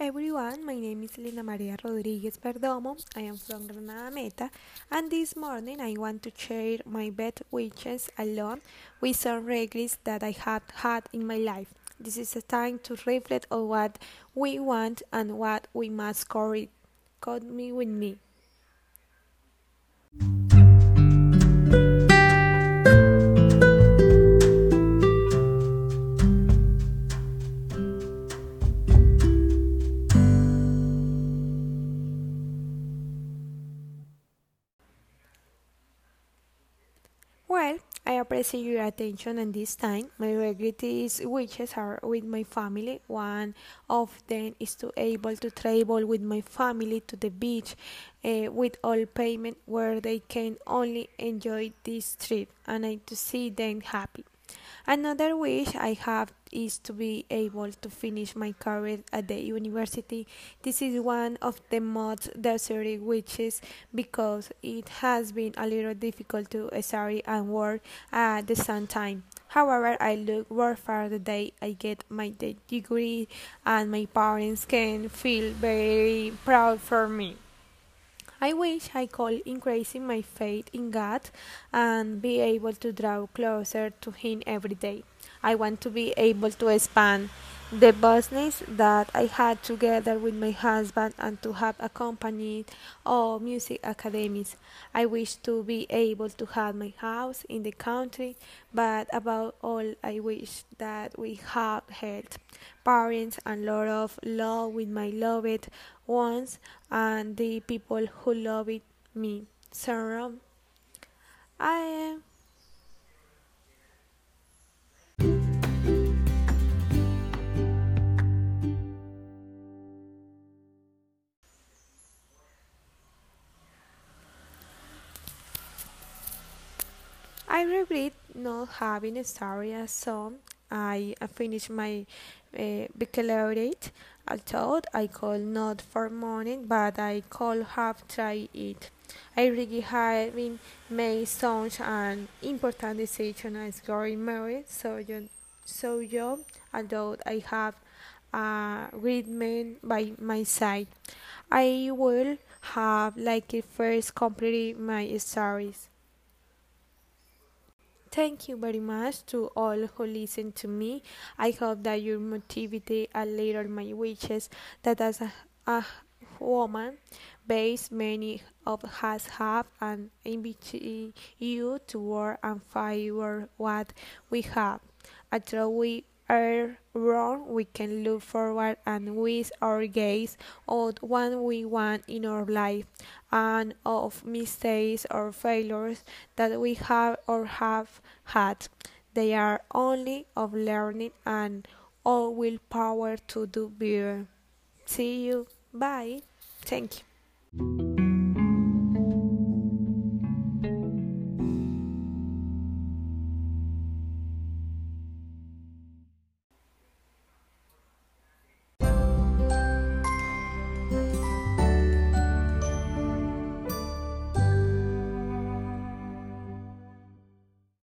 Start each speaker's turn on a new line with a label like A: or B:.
A: everyone, my name is Lina Maria Rodriguez Perdomo. I am from Granada Meta, and this morning I want to share my best wishes along with some regrets that I have had in my life. This is a time to reflect on what we want and what we must correct. Call me with me. Well, I appreciate your attention and this time. My regret is wishes are with my family. One of them is to able to travel with my family to the beach uh, with all payment where they can only enjoy this trip and I to see them happy. Another wish I have is to be able to finish my career at the university. This is one of the most desirable wishes because it has been a little difficult to study and work at the same time. However, I look forward for the day I get my degree and my parents can feel very proud for me. I wish I could increase my faith in God and be able to draw closer to Him every day. I want to be able to expand the business that I had together with my husband and to have accompanied all music academies. I wish to be able to have my house in the country, but above all, I wish that we have health, parents, and lot of love with my loved ones and the people who love me. So, I I regret not having started as soon. I finished my uh, baccalaureate. I thought I could not for morning, but I could have tried it. I really having made such an important decision as getting married, so you, so you, although I have a great man by my side, I will have like first complete my stories. Thank you very much to all who listen to me. I hope that you motivate a little my wishes that as a, a woman base many of us have and invite you to work and fight for what we have. After we are wrong, we can look forward and with our gaze on what we want in our life and of mistakes or failures that we have or have had. They are only of learning and all willpower to do better. See you. Bye. Thank you.